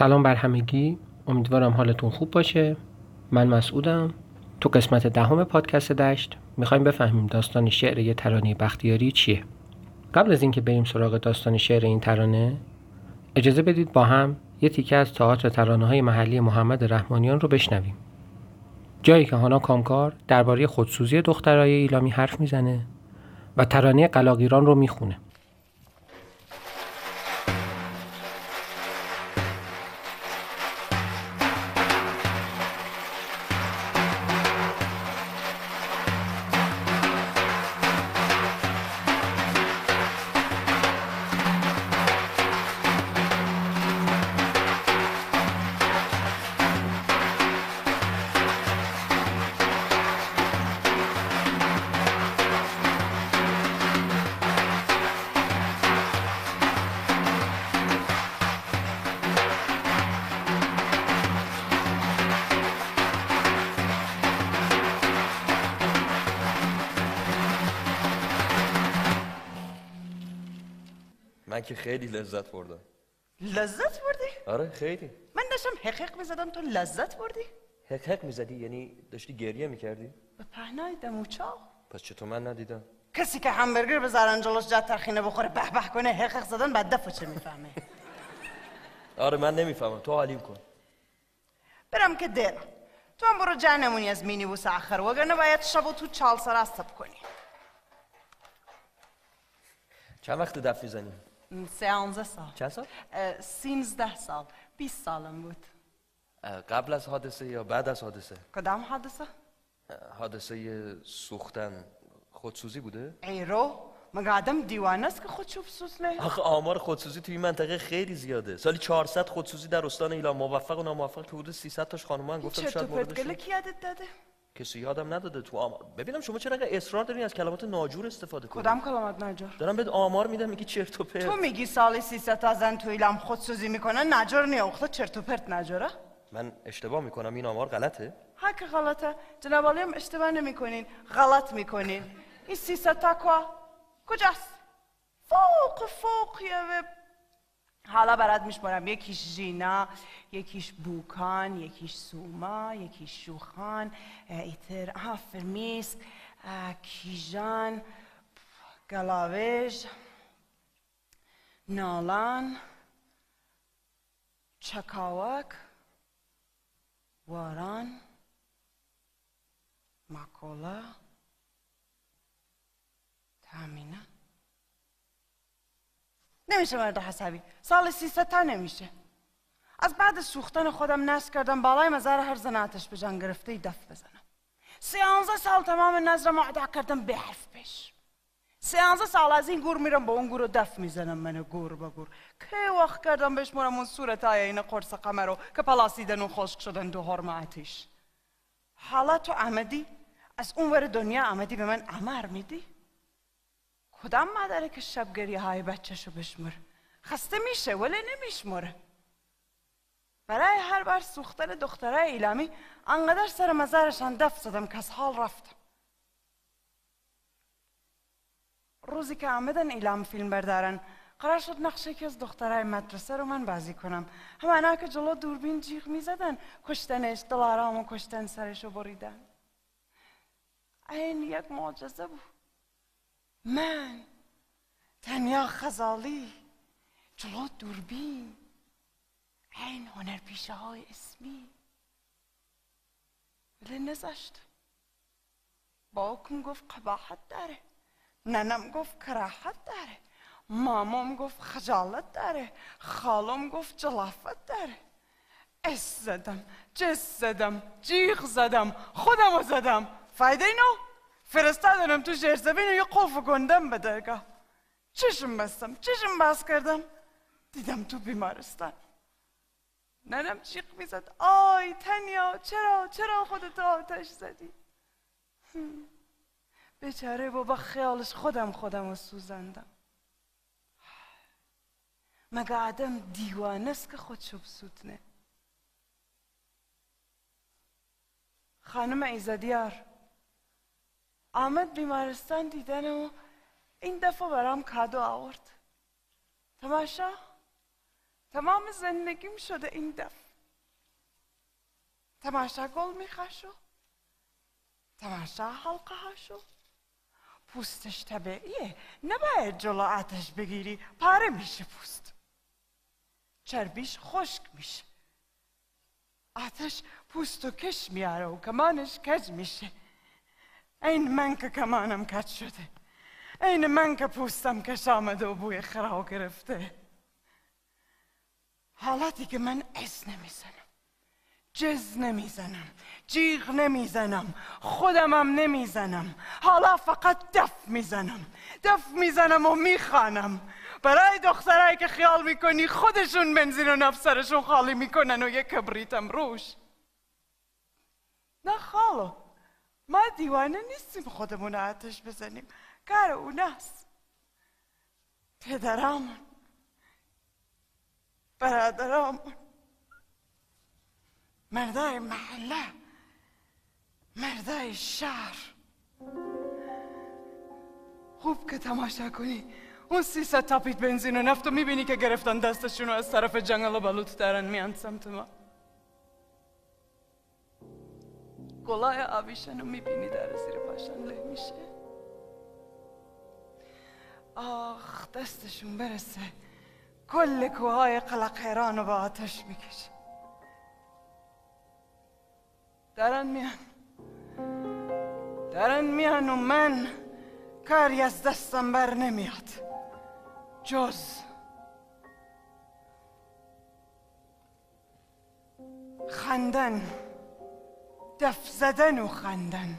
سلام بر همگی. امیدوارم حالتون خوب باشه. من مسعودم. تو قسمت دهم پادکست دشت می‌خوایم بفهمیم داستان شعر یه ترانه بختیاری چیه. قبل از اینکه بریم سراغ داستان شعر این ترانه اجازه بدید با هم یه تیکه از تئاتر ترانه های محلی محمد رحمانیان رو بشنویم. جایی که هانا کامکار درباره خودسوزی دخترای ایلامی حرف می‌زنه و ترانه قلاقیران رو می‌خونه. من که خیلی لذت بردم. لذت بردی؟ آره خیلی. من داشتم حقیق می‌زدم تو لذت بردی؟ حقیق می‌زدی؟ یعنی داشتی گریه می‌کردی؟ به پهنای دموچا. پس چطور من ندیدم؟ کسی که همبرگر به زرنجلوش جد ترخینه بخوره به به کنه حقیق زدن بعد دفع چه می‌فهمه؟ آره من نمی‌فهمم. تو حالیم کن. برم که دیر تو هم برو جهنمونی از مینی بوس آخر. وگرنه باید شب تو چال سر کنی. چند وقت دف می‌زنیم؟ 11 سال چه سال؟ 13 سال بیس سالم بود قبل از حادثه یا بعد از حادثه؟ کدام حادثه؟ حادثه سوختن خودسوزی بوده؟ ایرو مگه آدم دیوانه است که خودشو بسوزنه آخه آمار خودسوزی توی این منطقه خیلی زیاده سالی 400 خودسوزی در استان ایلام موفق و ناموفق که حدود 300 تاش خانمان گفتم شاید موردشون چه تو پرتگله کی عدد داده کسی یادم نداده تو آمار ببینم شما چرا اصرار دارین از کلمات ناجور استفاده کنید کدام کلمات نجار؟ دارم بهت آمار میدم میگی چرت و تو پرت میگی سالی 300 تا زن تو ایلام خودسوزی می‌کنن نجار نی اختا چرت و پرت نجاره؟ من اشتباه می‌کنم این آمار غلطه. ها که غلطه. جناب عالی هم اشتباه نمی‌کنین. غلط می‌کنین. این 300 تا کجاست؟ فوق فوق یه حالا برات میشمارم. یکیش ژینا یکیش بوکان یکیش سوما یکیش شوخان ایتر ها فرمیس اه، کیژان گلاوش نالان چکاوک واران ماکولا. نمیشه مرد حسابی. سال سیصد تا نمیشه. از بعد سوختن خودم نصب کردم بالای مزار هر زن آتش به جان گرفته دف بزنم. سیانزه سال تمام نظرم ادا کردم به حرف پیش سیانزه سال از این گور میرم با اون گور دف می‌زنم من گور با گور. که وقت کردم بشمارم اون صورت های این قرص قمر رو که پلاسیدن و خشک شدن دو هرم آتش. حالا تو آمدی از اون ور دنیا آمدی به من امر میدی؟ کدام مادره که شب گریه های بچهشو بشمر. خسته میشه ولی نمیشمره. برای هر بار سوختن دختره ایلامی انقدر سر مزارشان دف زدم که از حال رفتم. روزی که آمدن ایلام فیلم بردارن قرار شد نقشه که از دخترای مدرسه رو من بازی کنم. همانا که جلو دوربین جیغ می‌زدن کشتنش دلارامو کشتن سرشو بریدن. این یک معجزه بود. من تنیا خزالی جلو دوربین این هنر پیشه های اسمی ولی نزشت. باکم گفت قباحت داره ننم گفت کراحت داره مامام گفت خجالت داره خالم گفت جلافت داره. اس زدم جس زدم جیغ زدم خودمو زدم. فایده اینو؟ فرستادنم تو شهر زبین و یه قلف گندم به درگاه. چشم بستم. چشم باز کردم. دیدم تو بیمارستان. ننم جیغ می‌زد. آی تنیا چرا چرا خودتو آتش زدی. بیچاره بابا خیالش خودم خودم رو سوزندم. مگه آدم دیوانه است که خودشو بسوزنه خانم ایزدیار. آمد بیمارستان دیدن و این دفعه برام کادو آورد. تماشا؟ تمام زندگیم شده این دف تماشا گل میخشو تماشا حلقه هاشو. پوستش طبیعیه. نباید جلو آتش بگیری. پاره میشه پوست. چربیش خشک میشه. آتش پوست و کش میاره و کمانش کج میشه. این من که کمانم کج شده. این من که پوستم کش آمده و بوی خراو گرفته. حالاتی که من از نمی‌زنم. جز نمی‌زنم. جیغ نمی‌زنم. خودمم نمی‌زنم. حالا فقط دف می‌زنم. دف می‌زنم و می‌خوانم. برای دخترایی که خیال می‌کنی خودشون بنزین و نفسرشون خالی می‌کنن و یک کبریتم روش. نه خالو. ما دیوانه نیستیم خودمون آتش بزنیم. کار اوناست. پدرامون. برادرامون. مردای محله. مردای شهر. خوب که تماشا کنی. اون سیصد تاپیت بنزین و نفت و می‌بینی که گرفتن دستشون از طرف جنگل و بلوط دارن میان سمت ما. گلای آویشن رو می‌بینی در زیر پاشن له میشه. آخ دستشون برسه. کل کوهای قلقیران رو به آتش می‌کشه. دارن میان. دارن میان و من کاری از دستم بر نمیاد. جز. خندن. دف زدن و خندن.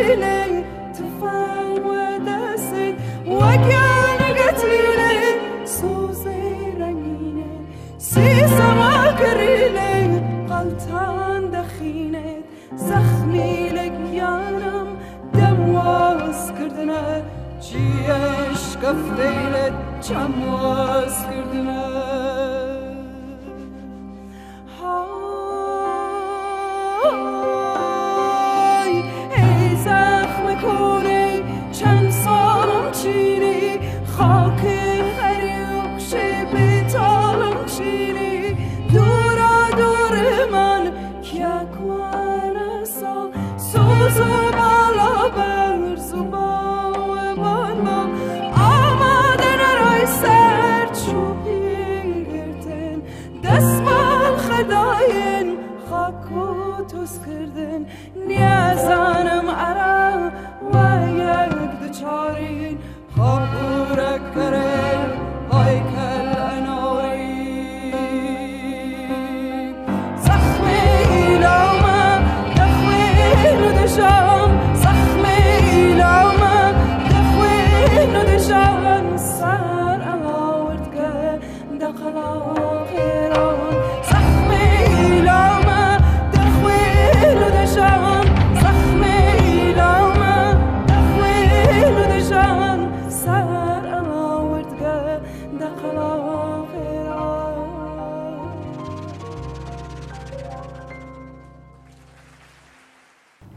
قتيلي تفاح ودسي وكان قتيلي سوزي رنيني سيسا ما كريلي غلطان دخيني زخمي لك يانم دم واسكردنا جيش قفتيلي جم واسكردنا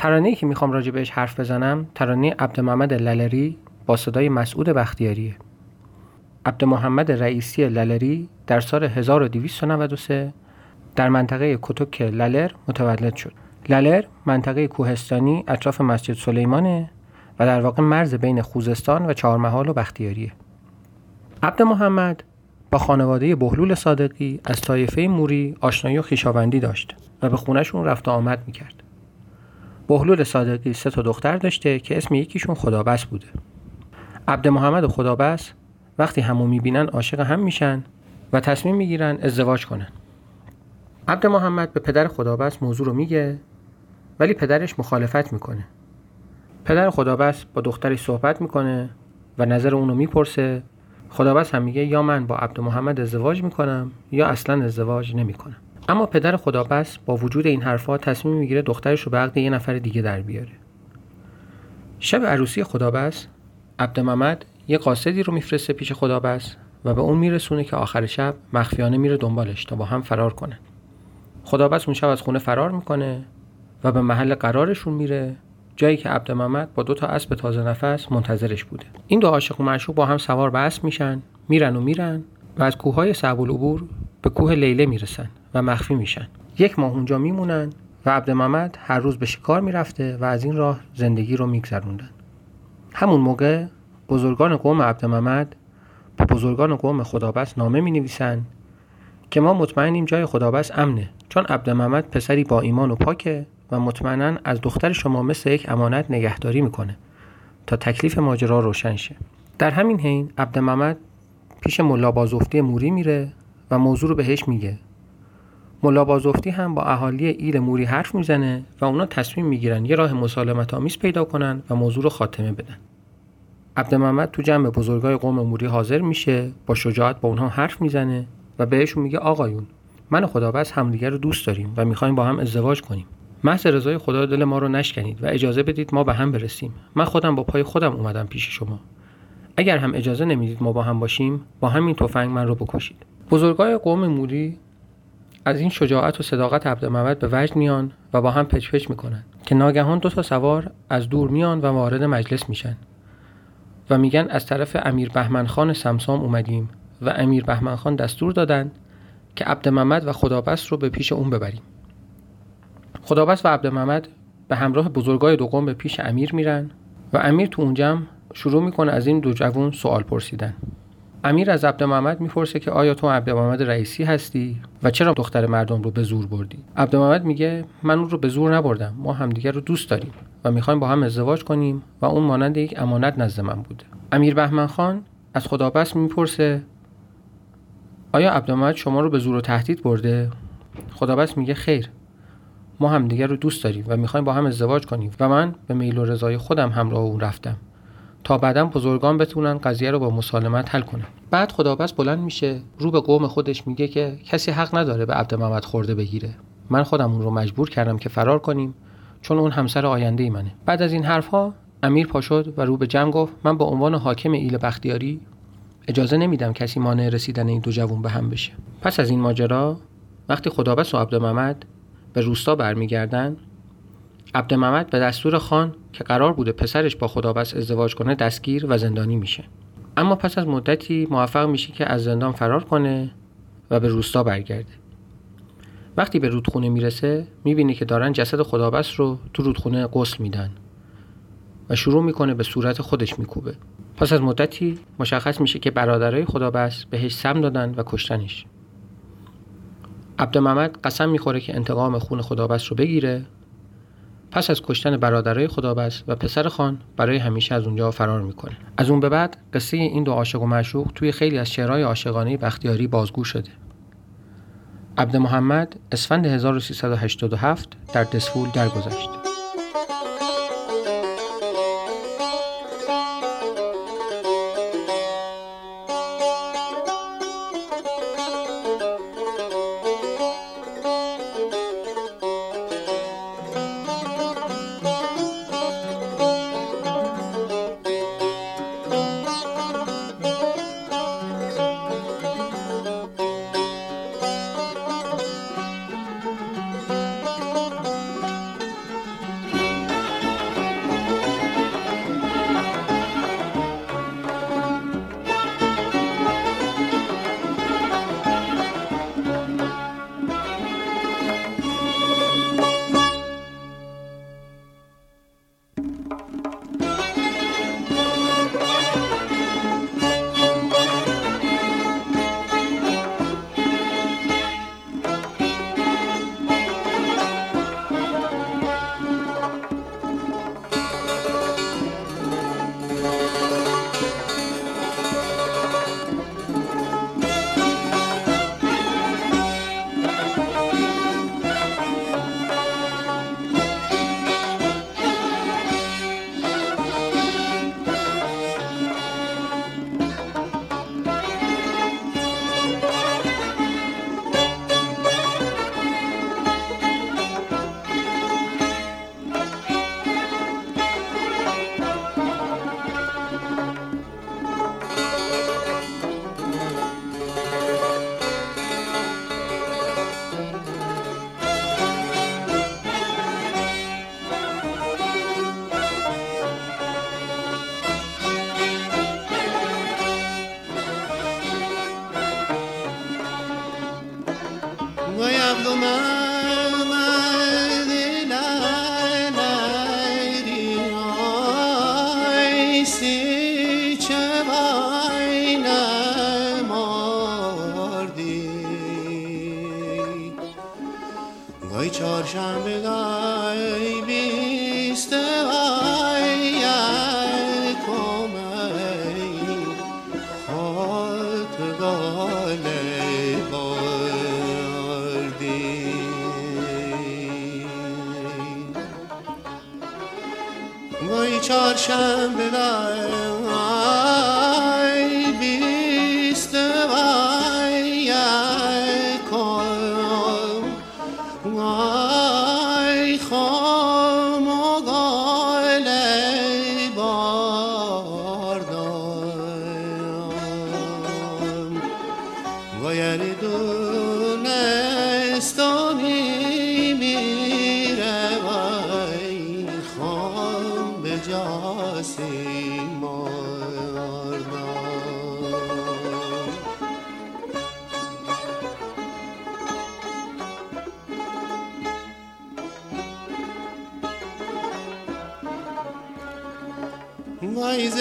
ترانه‌ای که می‌خوام راجع بهش حرف بزنم ترانه عبد محمد للری با صدای مسعود بختیاریه عبد محمد رئیسی للری در سال 1293 در منطقه کتک للر متولد شد. للر منطقه کوهستانی اطراف مسجد سلیمانه و در واقع مرز بین خوزستان و چهارمحال و بختیاریه. عبد محمد با خانواده بهلول صادقی از طایفه موری آشنایی و خویشاوندی داشت و به خونشون رفت و آمد می‌کرد. بهلول صادقی سه تا دختر داشته که اسم یکیشون خدابس بوده. عبد محمد و خدابس وقتی همو می‌بینن عاشق هم میشن و تصمیم می‌گیرن ازدواج کنن. عبد محمد به پدر خدابس موضوع رو میگه ولی پدرش مخالفت می‌کنه. پدر خدابس با دخترش صحبت می‌کنه و نظر اونو می‌پرسه خدابس هم میگه یا من با عبد محمد ازدواج می‌کنم یا اصلا ازدواج نمی‌کنم. اما پدر خدابس با وجود این حرفها تصمیم می‌گیره دخترش رو به عقد یه نفر دیگه در بیاره. شب عروسی خدابس عبد محمد یه قاصدی رو میفرسته پیش خدابس و به اون میرسونه که آخر شب مخفیانه میره دنبالش تا با هم فرار کنن. خدابس اون شب از خونه فرار می‌کنه و به محل قرارشون میره جایی که عبد محمد با دو تا اسب تازه نفس منتظرش بوده این دو عاشق و معشوق با هم سوار اسب میشن میرن و میرن و از کوههای صعب العبور به کوه لیله می‌رسن و مخفی میشن. یک ماه اونجا میمونن و عبد محمد هر روز به شکار می‌رفته و از این راه زندگی رو میگذروندن. همون موقع بزرگان قوم عبد محمد به بزرگان قوم خدابس نامه می نویسن که ما مطمئنیم جای خدابس امنه چون عبد محمد پسری با ایمان و پاکه و مطمئنا از دختر شما مثل یک امانت نگهداری می‌کنه تا تکلیف ماجرا روشن شه. در همین حین عبد محمد پیش ملا بازفتی موری میره و موضوع رو بهش میگه. ملا بازفتی هم با اهالی ایل موری حرف می‌زنه و اونا تصمیم می‌گیرن یه راه مسالمت آمیز پیدا کنن و موضوع رو خاتمه بدن. عبد محمد تو جمع بزرگای قوم موری حاضر میشه با شجاعت با اونها حرف می‌زنه و بهشون میگه آقایون من و خدابس همدیگر رو دوست داریم و می‌خوایم با هم ازدواج کنیم. محض رضای خدا دل ما رو نشکنید و اجازه بدید ما به هم برسیم. من خودم با پای خودم اومدم پیش شما. اگر هم اجازه نمی‌دید ما با هم باشیم با همین تفنگ من رو بکشید. بزرگای قوم موری از این شجاعت و صداقت عبد محمد به وجد میان و با هم پچ پچ می‌کنن که ناگهان دو تا سوار از دور میان و وارد مجلس میشن و میگن از طرف امیر بهمن خان سمسام اومدیم و امیر بهمن خان دستور دادن که عبد محمد و خدابست رو به پیش اون ببریم. خدابست و عبد محمد به همراه بزرگای دو قوم به پیش امیر میرن و امیر تو اون جمع شروع می‌کنه از این دو جوون سوال پرسیدن. امیر از عبد محمد می‌پرسه که آیا تو عبد محمد رئیسی هستی و چرا دختر مردم رو به زور بردی؟ عبد محمد میگه من اون رو به زور نبردم ما همدیگر رو دوست داریم و می‌خوایم با هم ازدواج کنیم و اون مانند یک امانت نزد من بوده. امیر بهمن خان از خدابست می‌پرسه آیا عبد محمد شما رو به زور و تهدید برده؟ خدابست میگه خیر ما همدیگر رو دوست داریم و می‌خوایم با هم ازدواج کنیم و من به میل و رضای خودم همراه اون رفتم. تا بعدا بزرگان بتونن قضیه رو با مسالمت حل کنن. بعد خدابس بلند میشه رو به قوم خودش میگه که کسی حق نداره به عبد محمد خورده بگیره. من خودم اون رو مجبور کردم که فرار کنیم چون اون همسر آینده ای منه. بعد از این حرفها امیر پاشد و رو به جمع گفت من به عنوان حاکم ایل بختیاری اجازه نمیدم کسی مانع رسیدن این دو جوون به هم بشه. پس از این ماجرا وقتی خدابس و عبد محمد به روستا برمیگردن عبد محمد به دستور خان که قرار بوده پسرش با خدابس ازدواج کنه دستگیر و زندانی میشه. اما پس از مدتی موفق میشه که از زندان فرار کنه و به روستا برگرده. وقتی به رودخونه می‌رسه می‌بینه که دارن جسد خدابس رو تو رودخونه غسل میدن و شروع می‌کنه به صورت خودش میکوبه. پس از مدتی مشخص میشه که برادرای خدابس بهش سم دادن و کشتنش. عبد محمد قسم می‌خوره که انتقام خون خدابس رو بگیره پس از کشتن برادرای خدابس و پسر خان برای همیشه از اونجا فرار می‌کنه. از اون به بعد قصه این دو عاشق و معشوق توی خیلی از شعرهای عاشقانه بختیاری بازگو شده. عبد محمد اسفند 1387 در دسفول درگذشت. چهارشنبه دای بیسته وای کمی خاط گاله باردی وای چهارشنبه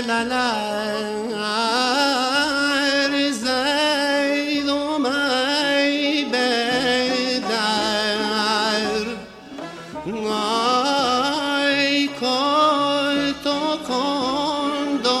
وای زلالر زید و می بدر وای کل تو کندونم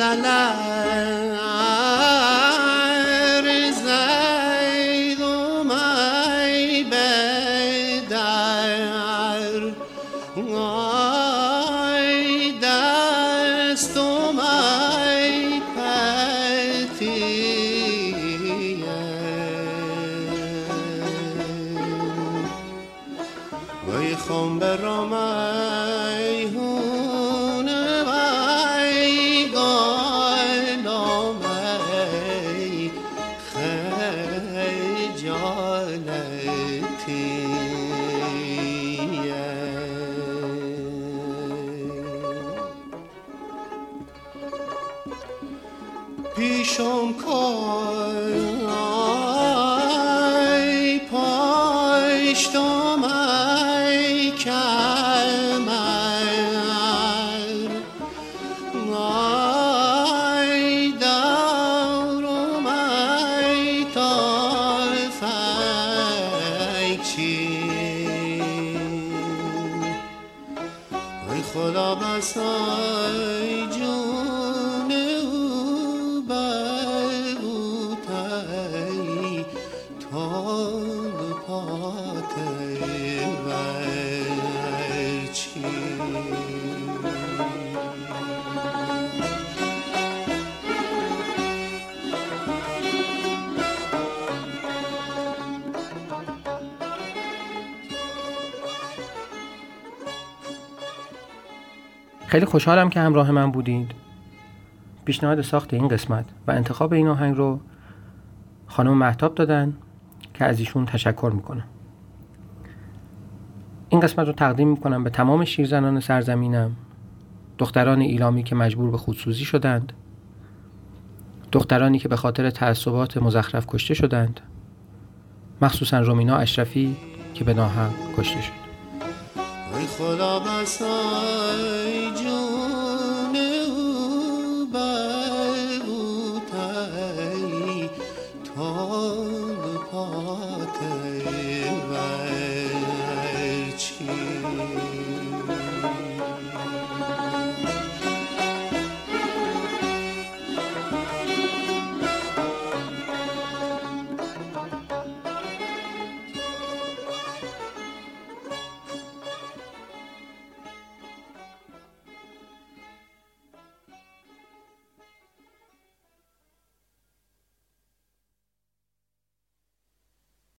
la la پیشم کای خیلی خوشحالم که همراه من بودید. پیشنهاد ساخت این قسمت و انتخاب این آهنگ رو خانم محتاب دادن که از ایشون تشکر می‌کنم. این قسمت رو تقدیم می‌کنم به تمام شیرزنان سرزمینم. دختران ایلامی که مجبور به خودسوزی شدند. دخترانی که به خاطر تعصبات مزخرف کشته شدند. مخصوصا رومینا اشرفی که به ناحق کشته شد. ای خدا بسای جون